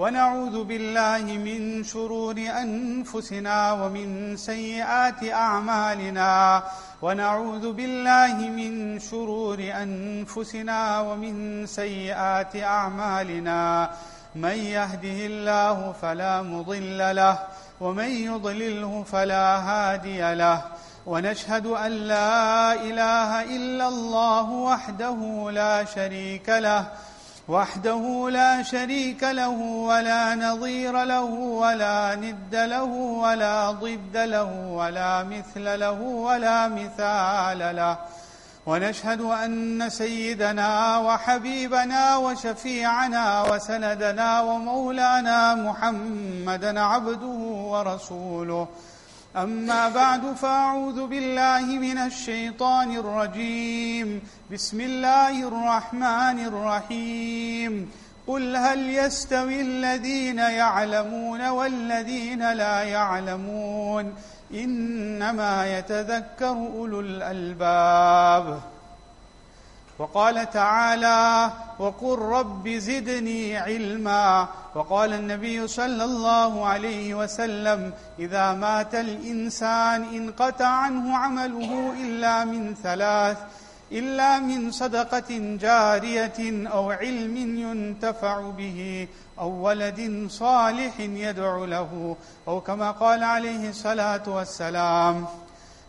ونعوذ بالله من شرور أنفسنا ومن سيئات أعمالنا. ونعوذ بالله من شرور أنفسنا ومن سيئات أعمالنا. من يهده الله فلا مضل له ومن يضلله فلا هادي له. ونشهد أن لا إله إلا الله وحده لا شريك له. وحده لا شريك له ولا نظير له ولا ند له ولا ضد له ولا مثل له ولا مثال له. ونشهد أن سيدنا وحبيبنا وشفيعنا وسندنا ومولانا محمدا عبده ورسوله. أما بعد فأعوذ بالله من الشيطان الرجيم. بسم الله الرحمن الرحيم. قل هل يستوي الذين يعلمون والذين لا يعلمون؟ إنما يتذكر أولو الألباب. وقال تعالى وقل رب زدني علما. وقال النبي صلى الله عليه وسلم إذا مات الإنسان انقطع عنه عمله إلا من ثلاث إلا من صدقة جارية أو علم ينتفع به أو ولد صالح يدعو له أو كما قال عليه الصلاة والسلام.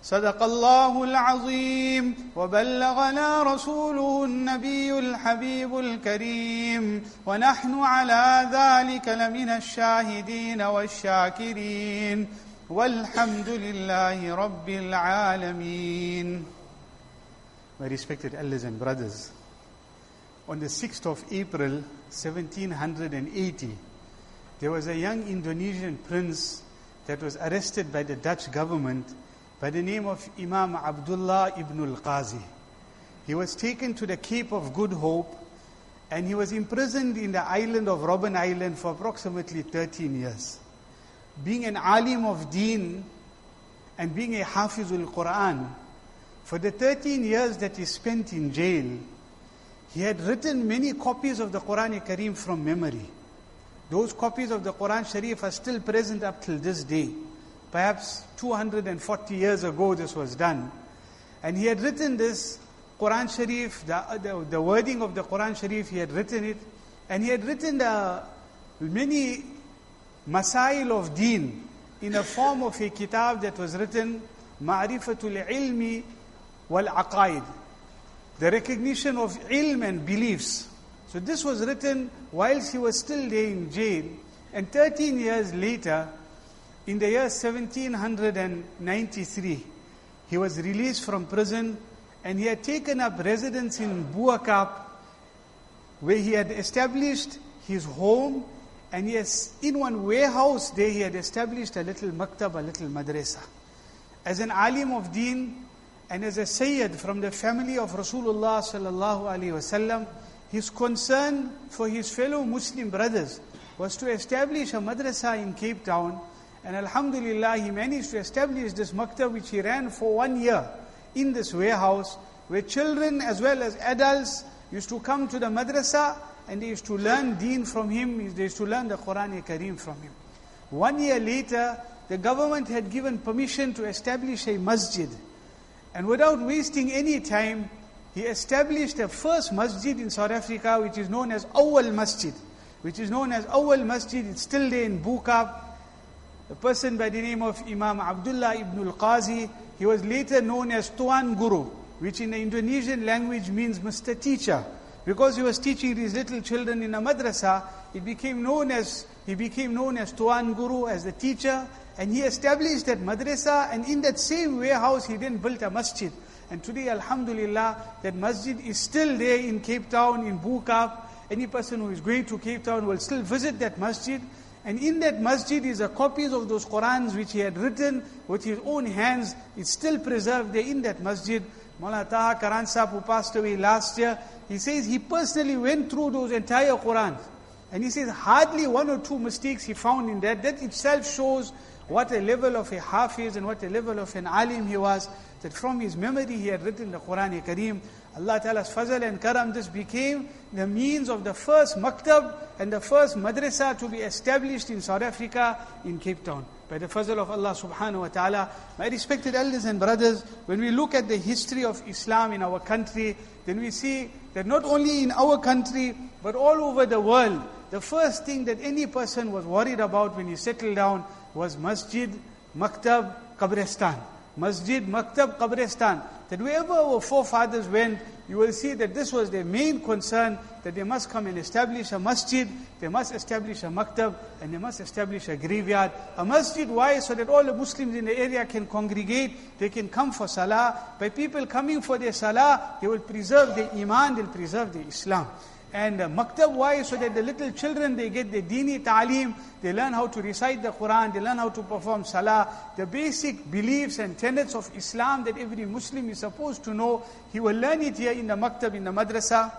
صدق الله العظيم وبلغنا رسوله النبي الحبيب الكريم ونحن على ذلك لمن الشاهدين والشاكرين والحمد لله رب العالمين My respected elders and brothers, on the 6th of April 1780, there was a young Indonesian prince that was arrested by the Dutch government by the name of Imam Abdullah ibn al-Qazi. He was taken to the Cape of Good Hope and he was imprisoned in the island of Robben Island for approximately 13 years. Being an alim of deen and being a hafizul Quran, for the 13 years that he spent in jail, he had written many copies of the Quran Kareem from memory. Those copies of the Quran Sharif are still present up till this day. Perhaps 240 years ago this was done. And he had written this Quran Sharif, the, the, the wording of the Quran Sharif, he had written it. And he had written the many masail of deen in a form of a kitab that was written Ma'rifatul Ilmi wal Aqaid. The recognition of ilm and beliefs. So this was written whilst he was still there in jail. And 13 years later, in the year 1793, he was released from prison and he had taken up residence in Bo-Kaap, where he had established his home and has, in one warehouse there he had established a little maktab, a little madrasa. As an alim of deen and as a sayyid from the family of Rasulullah sallallahu alaihi wasallam, his concern for his fellow Muslim brothers was to establish a madrasa in Cape Town and Alhamdulillah, he managed to establish this maktab which he ran for one year in this warehouse where children as well as adults used to come to the madrasa and they used to learn deen from him, they used to learn the Quran Kareem from him. One year later, the government had given permission to establish a masjid. And without wasting any time, he established the first masjid in South Africa which is known as Awal Masjid. Which is known as Awal Masjid, it's still there in Bo-Kaap. A person by the name of Imam Abdullah ibn al-Qazi, he was later known as Tuan Guru, which in the Indonesian language means Mr. Teacher. Because he was teaching these little children in a madrasa, it became known as, he became known as Tuan Guru, as the teacher, and he established that madrasa, and in that same warehouse he then built a masjid. And today, Alhamdulillah, that masjid is still there in Cape Town, in Bo-Kaap. Any person who is going to Cape Town will still visit that masjid. And in that masjid is a copies of those Qurans which he had written with his own hands. It's still preserved there in that masjid. Mullah Taha Karaan Sahib, who passed away last year, he says he personally went through those entire Qurans. And he says hardly one or two mistakes he found in that. That itself shows what a level of a hafiz and what a level of an alim he was. That from his memory he had written the Quran Kareem. Allah Ta'ala's fazl and karam, this became the means of the first maktab and the first madrasa to be established in South Africa, in Cape Town. By the fazl of Allah subhanahu wa ta'ala. My respected elders and brothers, when we look at the history of Islam in our country, then we see that not only in our country, but all over the world, the first thing that any person was worried about when he settled down was masjid, maktab, qabristan. Masjid, maktab, qabristan. That wherever our forefathers went, you will see that this was their main concern, that they must come and establish a masjid, they must establish a maktab, and they must establish a graveyard. A masjid, why? So that all the Muslims in the area can congregate, they can come for salah. By people coming for their salah, they will preserve their iman, they'll preserve their Islam. And uh, maktab, why? So that the little children, they get the dini ta'aleem, they learn how to recite the Quran, they learn how to perform salah. The basic beliefs and tenets of Islam that every Muslim is supposed to know, he will learn it here in the maktab, in the madrasa.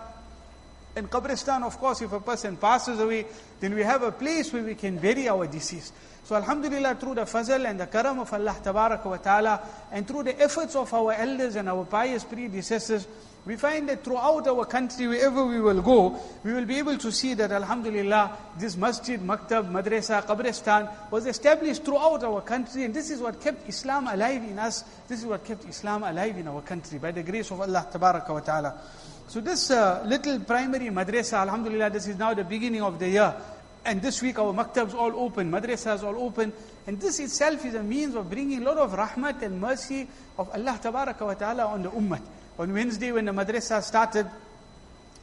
And Qabristan, of course, if a person passes away, then we have a place where we can bury our deceased. So Alhamdulillah, through the fazl and the karam of Allah wa Ta'ala, and through the efforts of our elders and our pious predecessors, we find that throughout our country, wherever we will go, we will be able to see that Alhamdulillah, this masjid, maktab, madrasa, qabristan was established throughout our country and this is what kept Islam alive in us. This is what kept Islam alive in our country by the grace of Allah Tabaraka wa Ta'ala. So this uh, little primary madrasa, Alhamdulillah, this is now the beginning of the year. And this week our maktabs all open, madrasas all open. And this itself is a means of bringing a lot of rahmat and mercy of Allah Tabaraka wa Ta'ala on the ummah. On Wednesday when the madrasa started,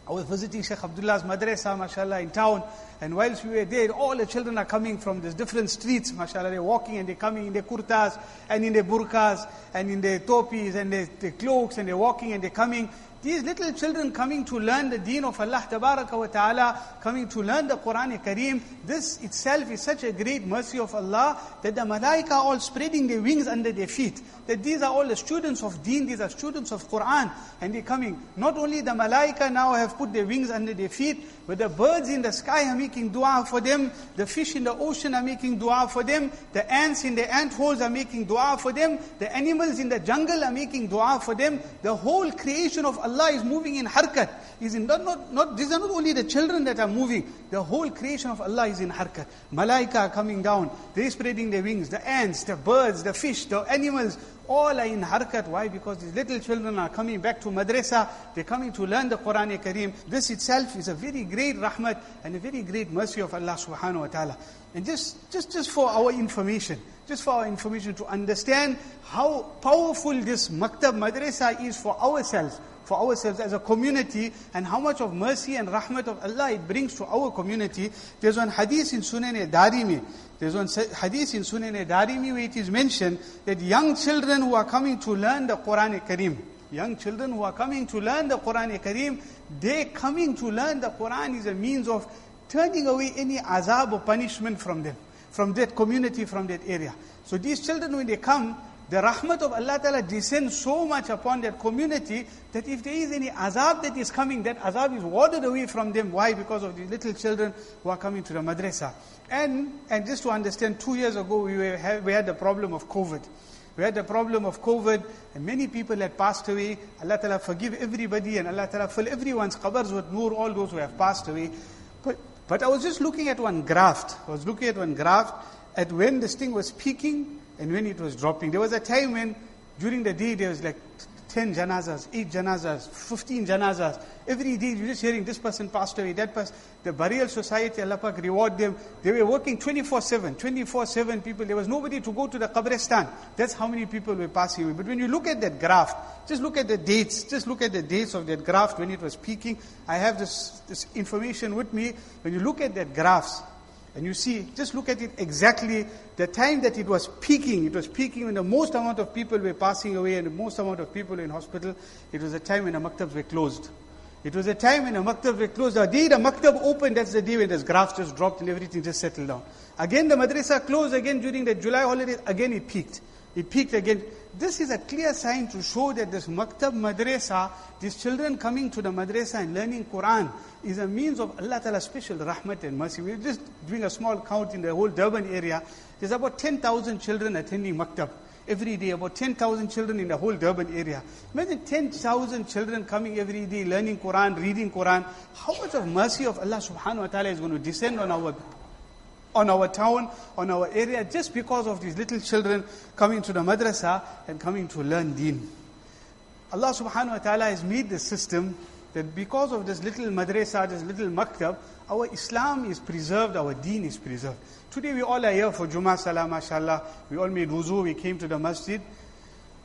I was visiting Sheikh Abdullah's madrasa, mashallah, in town. And whilst we were there, all the children are coming from these different streets, mashallah. They're walking and they're coming in their kurtas and in their burkas and in their topis and their, their cloaks and they're walking and they're coming. These little children coming to learn the deen of Allah wa Ta'ala, coming to learn the Quran Kareem, this itself is such a great mercy of Allah that the malaika are all spreading their wings under their feet. That these are all the students of deen, these are students of Quran, and they're coming. Not only the malaika now have put their wings under their feet, but the birds in the sky are making dua for them, the fish in the ocean are making dua for them, the ants in the ant holes are making dua for them, the animals in the jungle are making dua for them, the whole creation of Allah Allah is moving in harkat. Is in not, not, not, these are not only the children that are moving, the whole creation of Allah is in harkat. Malaika are coming down, they're spreading their wings, the ants, the birds, the fish, the animals, all are in harkat. Why? Because these little children are coming back to madrasa, they're coming to learn the Quran Kareem. This itself is a very great rahmat and a very great mercy of Allah subhanahu wa ta'ala. And just, just, just for our information, just for our information to understand how powerful this maktab madrasa is for ourselves, for ourselves as a community and how much of mercy and rahmat of Allah it brings to our community. There's one hadith in Sunan e Darimi. There's one hadith in Sunan e Darimi where it is mentioned that young children who are coming to learn the Quran e Kareem, young children who are coming to learn the Quran e Kareem, they coming to learn the Quran is a means of turning away any azab or punishment from them, from that community, from that area. So these children when they come, the rahmat of Allah Ta'ala descends so much upon that community that if there is any azab that is coming, that azab is warded away from them. Why? Because of these little children who are coming to the madrasa. And, and just to understand, two years ago we, were, we had the problem of COVID. We had the problem of COVID, and many people had passed away. Allah Ta'ala forgive everybody, and Allah Ta'ala fill everyone's qabrs with nur, all those who have passed away. But, but I was just looking at one graph. I was looking at one graph at when this thing was peaking and when it was dropping. There was a time when during the day there was like 10 janazas, 8 janazas, 15 janazas. Every day you're just hearing this person passed away, that person. The burial society, Allah Pak reward them. They were working 24-7, 24-7 people. There was nobody to go to the qabristan. That's how many people were passing away. But when you look at that graph, just look at the dates, just look at the dates of that graph when it was peaking. I have this, this information with me. When you look at that graphs, and you see, just look at it exactly, the time that it was peaking, it was peaking when the most amount of people were passing away and the most amount of people in hospital, it was a time when the maktabs were closed. It was a time when the maktabs were closed. The day the maktab opened, that's the day when this graph just dropped and everything just settled down. Again the madrasa closed again during the July holidays, again it peaked. It peaked again. This is a clear sign to show that this maktab madrasa, these children coming to the madrasa and learning Quran, is a means of Allah Ta'ala's special rahmat and mercy. We're just doing a small count in the whole Durban area. There's about 10,000 children attending maktab every day, about 10,000 children in the whole Durban area. Imagine 10,000 children coming every day, learning Quran, reading Quran. How much of mercy of Allah subhanahu wa ta'ala is going to descend on our on our town, on our area, just because of these little children coming to the madrasa and coming to learn deen. Allah subhanahu wa ta'ala has made the system that because of this little madrasa, this little maktab, our Islam is preserved, our deen is preserved. Today we all are here for Jummah Salah, mashallah. We all made wuzu, we came to the masjid.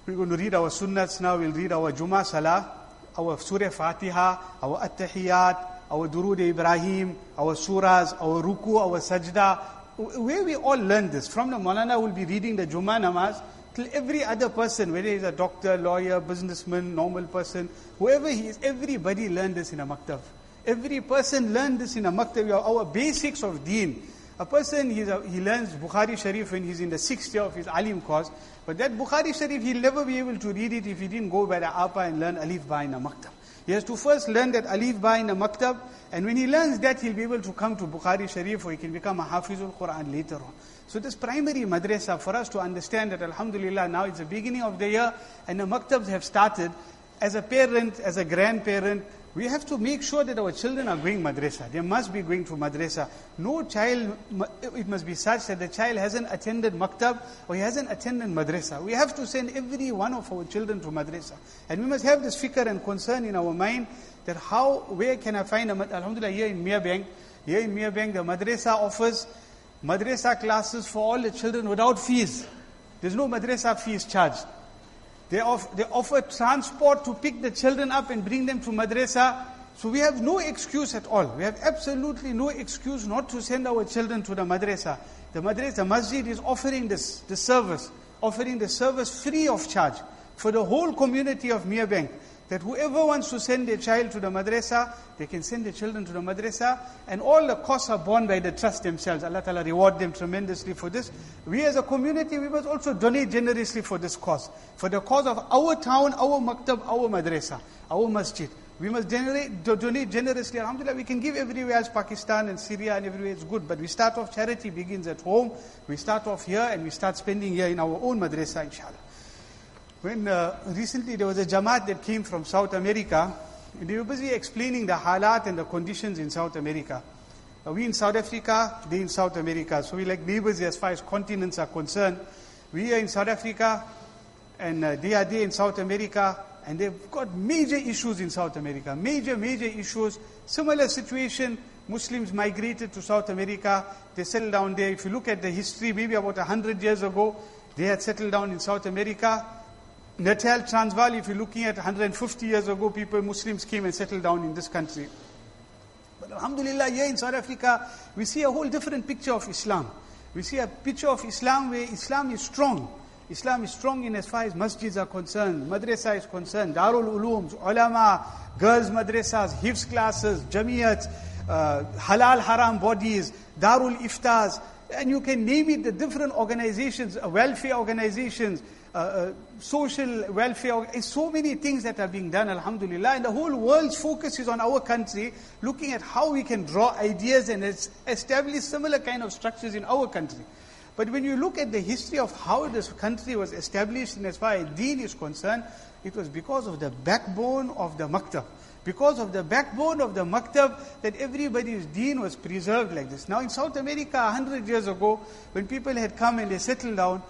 We're going to read our sunnats now, we'll read our Jummah Salah, our Surah Fatiha, our At-Tahiyyat, our Durud Ibrahim, our surahs, our ruku, our sajda. Where we all learn this. From the Maulana will be reading the Jummah namaz till every other person, whether he's a doctor, lawyer, businessman, normal person, whoever he is, everybody learned this in a maktab. Every person learned this in a maktab. Our basics of deen. A person, a, he learns Bukhari Sharif when he's in the sixth year of his alim course, but that Bukhari Sharif, he'll never be able to read it if he didn't go by the APA and learn Alif Ba in a maktab. He has to first learn that Alif Ba in a maktab, and when he learns that, he'll be able to come to Bukhari Sharif or he can become a Hafizul Quran later on. So this primary madrasa, for us to understand that Alhamdulillah, now it's the beginning of the year, and the maktabs have started. As a parent, as a grandparent, we have to make sure that our children are going madrasa. They must be going to madrasa. No child, it must be such that the child hasn't attended maktab or he hasn't attended madrasa. We have to send every one of our children to madrasa. And we must have this fikr and concern in our mind that how, where can I find a, alhamdulillah, here in Merebank, here in Merebank, the madrasa offers madrasa classes for all the children without fees. There's no madrasa fees charged. They, off, they offer transport to pick the children up and bring them to madrasa. So we have no excuse at all. We have absolutely no excuse not to send our children to the madrasa. The madrasa, the masjid is offering this, this service, offering the service free of charge for the whole community of Merebank that whoever wants to send their child to the madrasa, they can send their children to the madrasa, and all the costs are borne by the trust themselves. Allah Ta'ala reward them tremendously for this. We as a community, we must also donate generously for this cause. For the cause of our town, our maktab, our madrasa, our masjid. We must generate, donate generously. Alhamdulillah, we can give everywhere else, Pakistan and Syria and everywhere, it's good. But we start off, charity begins at home. We start off here and we start spending here in our own madrasa, inshallah. When uh, recently there was a Jamaat that came from South America, and they were busy explaining the halat and the conditions in South America. Uh, we in South Africa, they in South America. So we like neighbors as far as continents are concerned. We are in South Africa, and uh, they are there in South America, and they've got major issues in South America. Major, major issues. Similar situation. Muslims migrated to South America. They settled down there. If you look at the history, maybe about 100 years ago, they had settled down in South America. Natal, Transvaal, if you're looking at 150 years ago, people, Muslims came and settled down in this country. But Alhamdulillah, here in South Africa, we see a whole different picture of Islam. We see a picture of Islam where Islam is strong. Islam is strong in as far as masjids are concerned, madrasa is concerned, Darul Ulooms, ulama, girls madrasas, hifz classes, jamiyats, uh, halal haram bodies, Darul Iftars, and you can name it the different organizations, uh, welfare organizations, uh, uh, social welfare, so many things that are being done, alhamdulillah. And the whole world's focus is on our country, looking at how we can draw ideas and establish similar kind of structures in our country. But when you look at the history of how this country was established, and as far as deen is concerned, it was because of the backbone of the maktab. Because of the backbone of the maktab, that everybody's deen was preserved like this. Now in South America, a hundred years ago, when people had come and they settled down,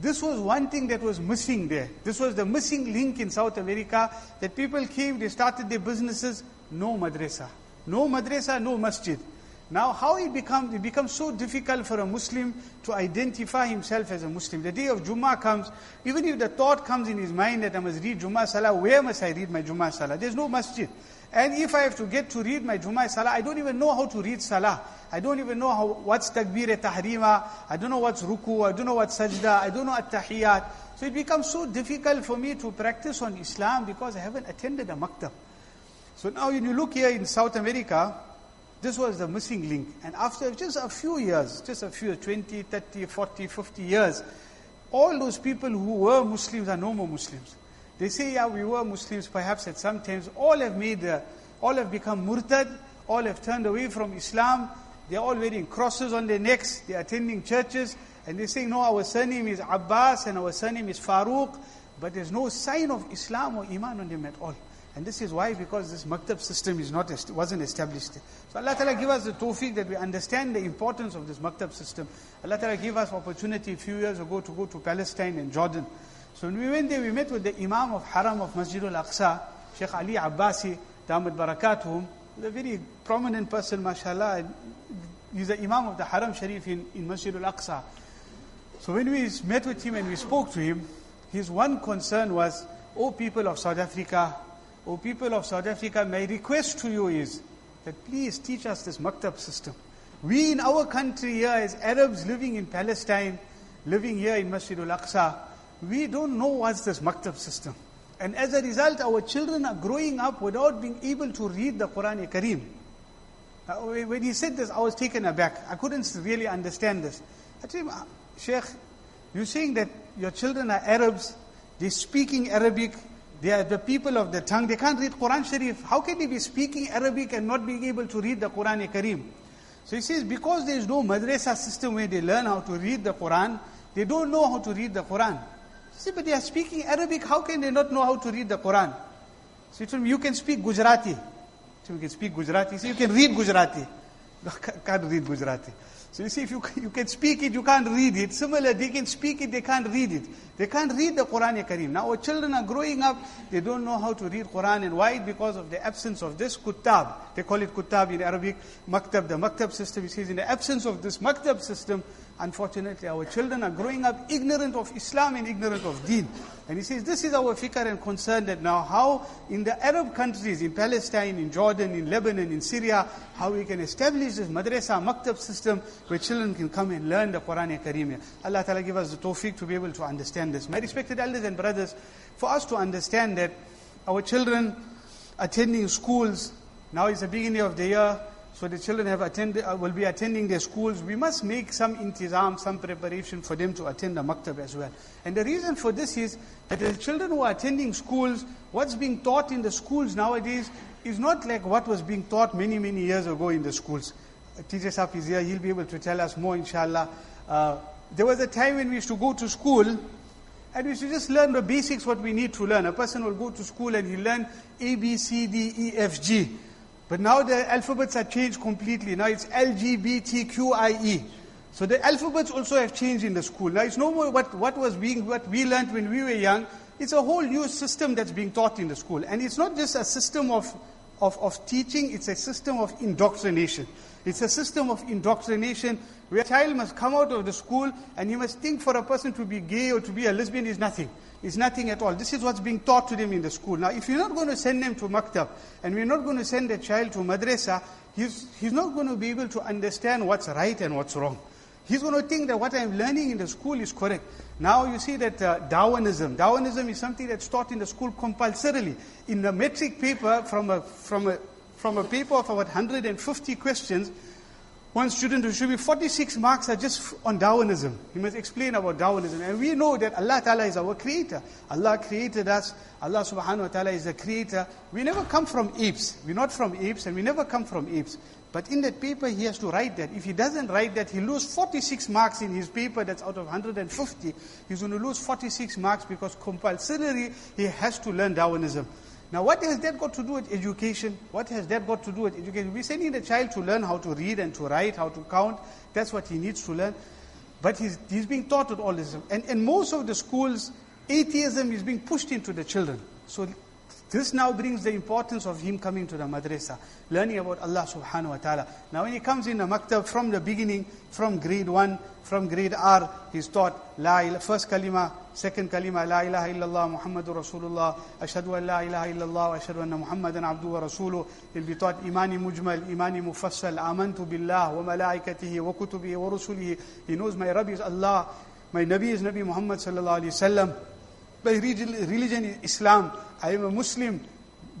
this was one thing that was missing there. This was the missing link in South America that people came, they started their businesses, no madrasa. No madrasa, no masjid. Now, how it becomes, it becomes so difficult for a Muslim to identify himself as a Muslim. The day of Jummah comes, even if the thought comes in his mind that I must read Jummah Salah, where must I read my Jummah Salah? There's no masjid. And if I have to get to read my Jummah Salah, I don't even know how to read Salah. I don't even know how, what's Takbir Tahrima. I don't know what's Ruku. I don't know what's Sajda. I don't know At-Tahiyyat. So it becomes so difficult for me to practice on Islam because I haven't attended a maktab. So now when you look here in South America, this was the missing link. And after just a few years, just a few, 20, 30, 40, 50 years, all those people who were Muslims are no more Muslims. They say, yeah, we were Muslims perhaps at some times. All have made, uh, all have become murtad, all have turned away from Islam. They're all wearing crosses on their necks. They're attending churches. And they're saying, no, our surname is Abbas and our surname is Farooq. But there's no sign of Islam or Iman on them at all. And this is why, because this maktab system is not, wasn't established. So Allah Ta'ala give us the tawfiq that we understand the importance of this maktab system. Allah Ta'ala give us opportunity a few years ago to go to Palestine and Jordan. So when we went there, we met with the Imam of Haram of Masjid al-Aqsa, Sheikh Ali Abbasi, Damat Barakatuhum, a very prominent person, mashallah. He's the Imam of the Haram Sharif in, in Masjid al-Aqsa. So when we met with him and we spoke to him, his one concern was, O people of South Africa, O people of South Africa, my request to you is that please teach us this maktab system. We in our country here as Arabs living in Palestine, living here in Masjid al-Aqsa, we don't know what's this maktab system. And as a result, our children are growing up without being able to read the Quran Kareem. Uh, when he said this, I was taken aback. I couldn't really understand this. I told him, ah, Sheikh, you're saying that your children are Arabs, they're speaking Arabic, they are the people of the tongue. They can't read Quran Sharif. How can they be speaking Arabic and not being able to read the Quran Kareem? So he says, because there is no madrasa system where they learn how to read the Quran, they don't know how to read the Quran. He but they are speaking Arabic. How can they not know how to read the Quran? So he told you can speak Gujarati. So you can speak Gujarati. So you can read Gujarati. No, can't read Gujarati. So you see, if you, you can speak it, you can't read it. Similar, they can speak it, they can't read it. They can't read the Quran Kareem. Now our children are growing up, they don't know how to read Quran. And why? Because of the absence of this kutab. They call it kutab in Arabic, maktab. The maktab system, he says, in the absence of this maktab system, Unfortunately, our children are growing up ignorant of Islam and ignorant of deen. And he says, this is our fikr and concern that now how in the Arab countries, in Palestine, in Jordan, in Lebanon, in Syria, how we can establish this madrasa, maktab system where children can come and learn the Quran and Kareem. Allah Ta'ala give us the tawfiq to be able to understand this. My respected elders and brothers, for us to understand that our children attending schools, now is the beginning of the year, so the children have attended, uh, will be attending their schools. We must make some intizam, some preparation for them to attend the maktab as well. And the reason for this is that the children who are attending schools, what's being taught in the schools nowadays is not like what was being taught many, many years ago in the schools. Uh, Teacher Saf is here, he'll be able to tell us more inshallah. Uh, there was a time when we used to go to school and we used to just learn the basics what we need to learn. A person will go to school and he'll learn A, B, C, D, E, F, G. But now the alphabets are changed completely. Now it's LGBTQIE. So the alphabets also have changed in the school. Now it's no more what, what was being, what we learned when we were young. It's a whole new system that's being taught in the school. And it's not just a system of, of, of teaching, it's a system of indoctrination. It's a system of indoctrination where a child must come out of the school and you must think for a person to be gay or to be a lesbian is nothing. It's nothing at all. This is what's being taught to them in the school. Now, if you're not going to send them to maktab, and we're not going to send a child to madrasa, he's, he's not going to be able to understand what's right and what's wrong. He's going to think that what I'm learning in the school is correct. Now you see that uh, Darwinism, Darwinism is something that's taught in the school compulsorily. In the matric paper, from a, from a, from a paper of about 150 questions, one student who should be 46 marks are just on Darwinism. He must explain about Darwinism. And we know that Allah Ta'ala is our creator. Allah created us. Allah subhanahu wa ta'ala is the creator. We never come from apes. We're not from apes and we never come from apes. But in that paper, he has to write that. If he doesn't write that, he lose 46 marks in his paper that's out of 150. He's going to lose 46 marks because compulsorily he has to learn Darwinism. Now, what has that got to do with education? What has that got to do with education? We're sending the child to learn how to read and to write, how to count. That's what he needs to learn. But he's, he's being taught with all this. And in most of the schools, atheism is being pushed into the children. So this now brings the importance of him coming to the madrasa, learning about Allah subhanahu wa ta'ala. Now when he comes in the maktab from the beginning, from grade 1, from grade R, he's taught la ilaha, first kalima, second kalima, la ilaha illallah Muhammadur Rasulullah, ashadu an la ilaha illallah, ashadu anna Muhammadan abdu wa rasuluh. He'll be taught imani mujmal, imani mufassal, amantu billah wa malaikatihi wa kutubihi wa rusulihi. He knows my Rabbi is Allah, my Nabi is Nabi Muhammad sallallahu alayhi wa sallam. My religion is Islam. I am a Muslim.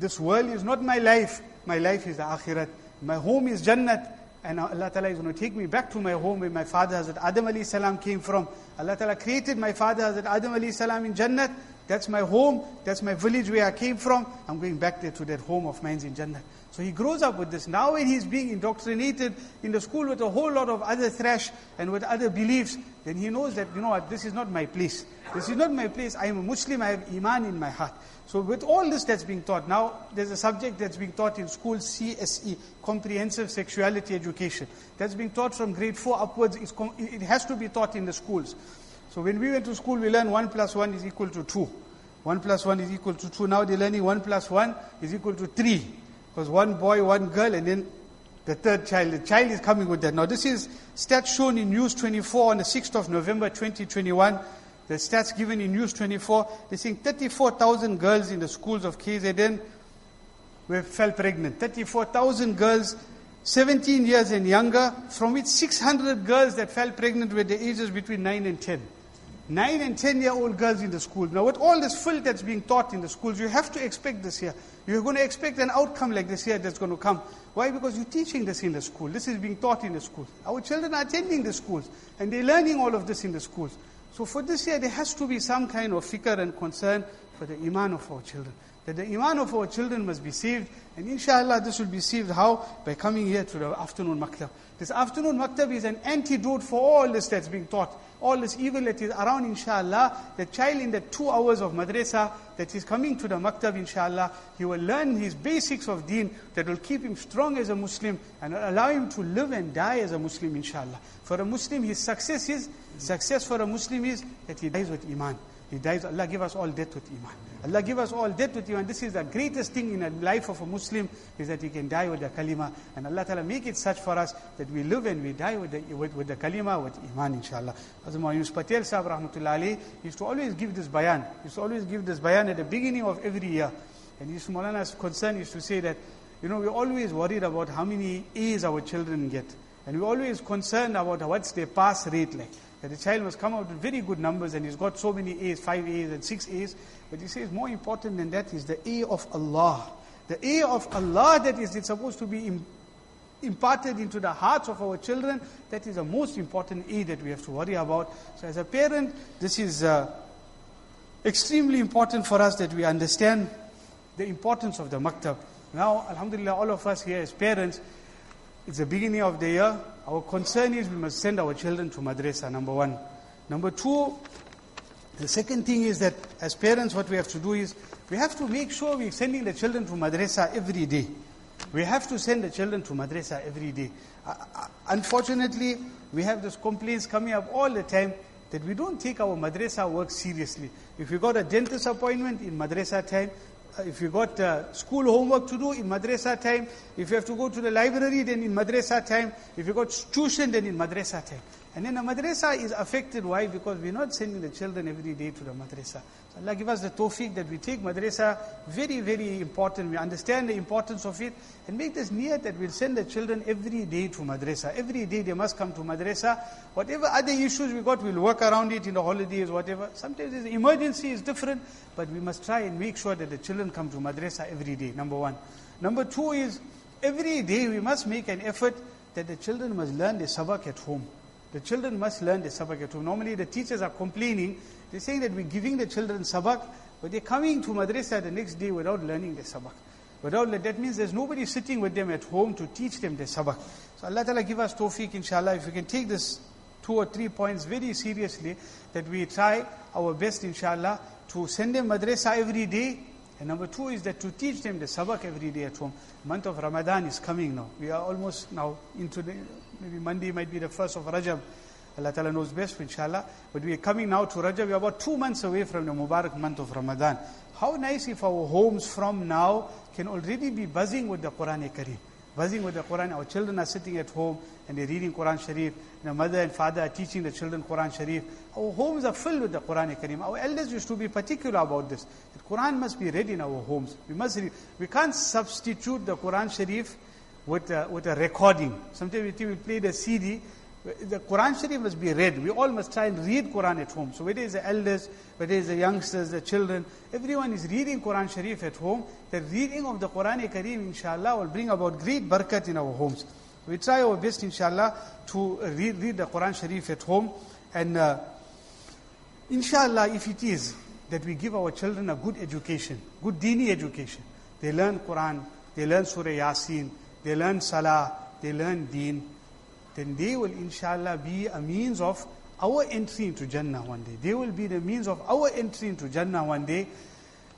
This world is not my life. My life is the akhirat. My home is Jannat. and Allah Ta'ala is going to take me back to my home where my father Hazrat Adam alayhi salam came from. Allah Ta'ala created my father Hazrat Adam alayhi salam in Jannat. That's my home. That's my village where I came from. I'm going back there to that home of mine in Jannah. So he grows up with this. Now when he's being indoctrinated in the school with a whole lot of other thrash and with other beliefs, then he knows that, you know what, this is not my place. This is not my place. I am a Muslim. I have Iman in my heart. So with all this that's being taught, now there's a subject that's being taught in school, CSE, Comprehensive Sexuality Education. That's being taught from grade 4 upwards. it has to be taught in the schools. So when we went to school, we learned 1 plus 1 is equal to 2. 1 plus 1 is equal to 2. Now they're learning 1 plus 1 is equal to 3. Because one boy, one girl, and then the third child. The child is coming with that. Now this is stats shown in News 24 on the 6th of November 2021. The stats given in News 24, they're saying 34,000 girls in the schools of KZN were, fell pregnant. 34,000 girls 17 years and younger, from which 600 girls that fell pregnant were the ages between 9 and 10. 9 and 10 year old girls in the school. Now, with all this filth that's being taught in the schools, you have to expect this here. You're going to expect an outcome like this here that's going to come. Why? Because you're teaching this in the school. This is being taught in the schools. Our children are attending the schools, and they're learning all of this in the schools. So, for this year, there has to be some kind of fikr and concern for the iman of our children. That the iman of our children must be saved, and inshallah, this will be saved how? By coming here to the afternoon maktab. This afternoon maktab is an antidote for all this that's being taught all this evil that is around, inshallah, the child in the two hours of madrasa that is coming to the maktab, inshallah, he will learn his basics of deen that will keep him strong as a Muslim and allow him to live and die as a Muslim, inshallah. For a Muslim, his success is, success for a Muslim is that he dies with iman. He dies, Allah give us all death with Iman. Allah give us all death with Iman. This is the greatest thing in the life of a Muslim, is that he can die with the kalima. And Allah Ta'ala make it such for us that we live and we die with the, with, with the kalima, with Iman, inshallah. As Yunus Patel Sahib, used to always give this bayan. He used to always give this bayan at the beginning of every year. And his Maulana's concern is to say that, you know, we're always worried about how many A's our children get. And we're always concerned about what's their pass rate like that the child must come out with very good numbers and he's got so many A's, five A's and six A's. But he says more important than that is the A of Allah. The A of Allah that is supposed to be imparted into the hearts of our children, that is the most important A that we have to worry about. So as a parent, this is uh, extremely important for us that we understand the importance of the maktab. Now, alhamdulillah, all of us here as parents, it's the beginning of the year. Our concern is we must send our children to madrasa, number one. Number two, the second thing is that as parents, what we have to do is we have to make sure we're sending the children to madrasa every day. We have to send the children to madrasa every day. Uh, uh, unfortunately, we have those complaints coming up all the time that we don't take our madrasa work seriously. If we got a dentist appointment in madrasa time, if you got uh, school homework to do in madrasa time, if you have to go to the library, then in madrasa time, if you got tuition, then in madrasa time. And then the madrasa is affected. Why? Because we're not sending the children every day to the madrasa. So Allah give us the tawfiq that we take madrasa very, very important. We understand the importance of it and make this niyat that we'll send the children every day to madrasa. Every day they must come to madrasa. Whatever other issues we got, we'll work around it in the holidays, whatever. Sometimes the emergency is different, but we must try and make sure that the children come to madrasa every day, number one. Number two is, every day we must make an effort that the children must learn the sabak at home. The children must learn the sabak at home. Normally the teachers are complaining. They're saying that we're giving the children sabak, but they're coming to madrasa the next day without learning the sabak. Without that means there's nobody sitting with them at home to teach them the sabak. So Allah Ta'ala give us tawfiq inshallah. If we can take this two or three points very seriously, that we try our best inshallah to send them madrasa every day. And number two is that to teach them the sabak every day at home. Month of Ramadan is coming now. We are almost now into the Maybe Monday might be the first of Rajab. Allah Ta'ala knows best, inshallah. But we are coming now to Rajab. We are about two months away from the Mubarak month of Ramadan. How nice if our homes from now can already be buzzing with the Quran Kareem. Buzzing with the Quran. Our children are sitting at home and they're reading Quran Sharif. The mother and father are teaching the children Quran Sharif. Our homes are filled with the Quran Kareem. Our elders used to be particular about this. The Quran must be read in our homes. We must read. We can't substitute the Quran Sharif with a, with a recording. Sometimes we play the CD. The Quran Sharif must be read. We all must try and read Quran at home. So whether it's the elders, whether it's the youngsters, the children, everyone is reading Quran Sharif at home. The reading of the Quran Kareem, inshallah, will bring about great barakat in our homes. We try our best, inshallah, to read, read the Quran Sharif at home. And uh, inshallah, if it is that we give our children a good education, good dini education, they learn Quran, they learn Surah Yasin, they learn Salah, they learn Deen, then they will inshallah be a means of our entry into Jannah one day. They will be the means of our entry into Jannah one day.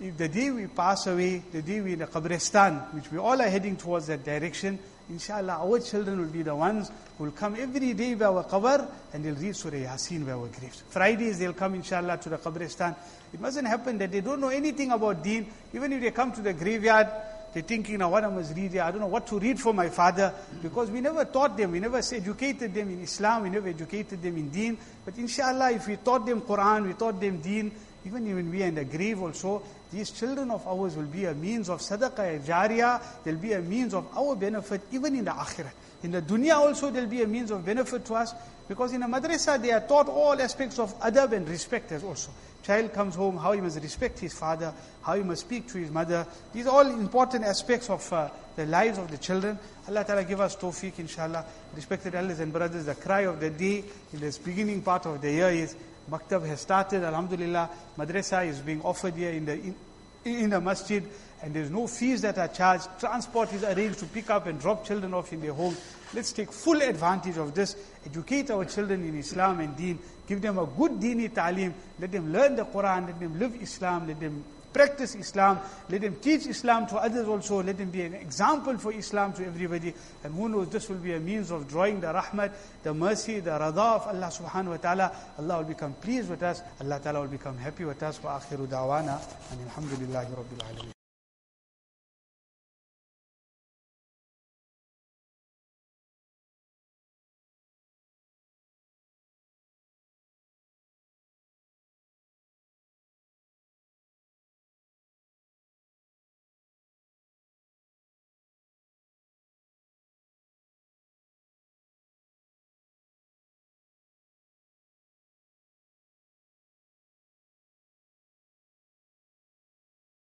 If the day we pass away, the day we in the Qabristan, which we all are heading towards that direction, inshallah our children will be the ones who will come every day by our qabr and they'll read Surah Yasin by our graves. Fridays they'll come inshallah to the Qabristan. It mustn't happen that they don't know anything about deen. Even if they come to the graveyard, they're thinking, now what I must read here? I don't know what to read for my father. Because we never taught them, we never educated them in Islam, we never educated them in deen. But inshallah, if we taught them Quran, we taught them deen, even when we are in the grave also, these children of ours will be a means of sadaqah jariyah, they'll be a means of our benefit even in the akhirah. In the dunya also they'll be a means of benefit to us because in a madrasa they are taught all aspects of adab and respect as also. Child comes home, how he must respect his father, how he must speak to his mother. These are all important aspects of uh, the lives of the children. Allah Ta'ala give us tawfiq inshallah. Respected elders and brothers, the cry of the day in this beginning part of the year is Maktab has started, Alhamdulillah. Madrasa is being offered here in the, in, in the masjid and there's no fees that are charged. Transport is arranged to pick up and drop children off in their home. Let's take full advantage of this. Educate our children in Islam and Deen. Give them a good Deeni ta'lim. Let them learn the Quran. Let them live Islam. Let them practice Islam. Let them teach Islam to others also. Let them be an example for Islam to everybody. And who knows, this will be a means of drawing the rahmat, the mercy, the radha of Allah subhanahu wa ta'ala. Allah will become pleased with us. Allah ta'ala will become happy with us. Wa akhiru da'wana. And alhamdulillahi rabbil alameen.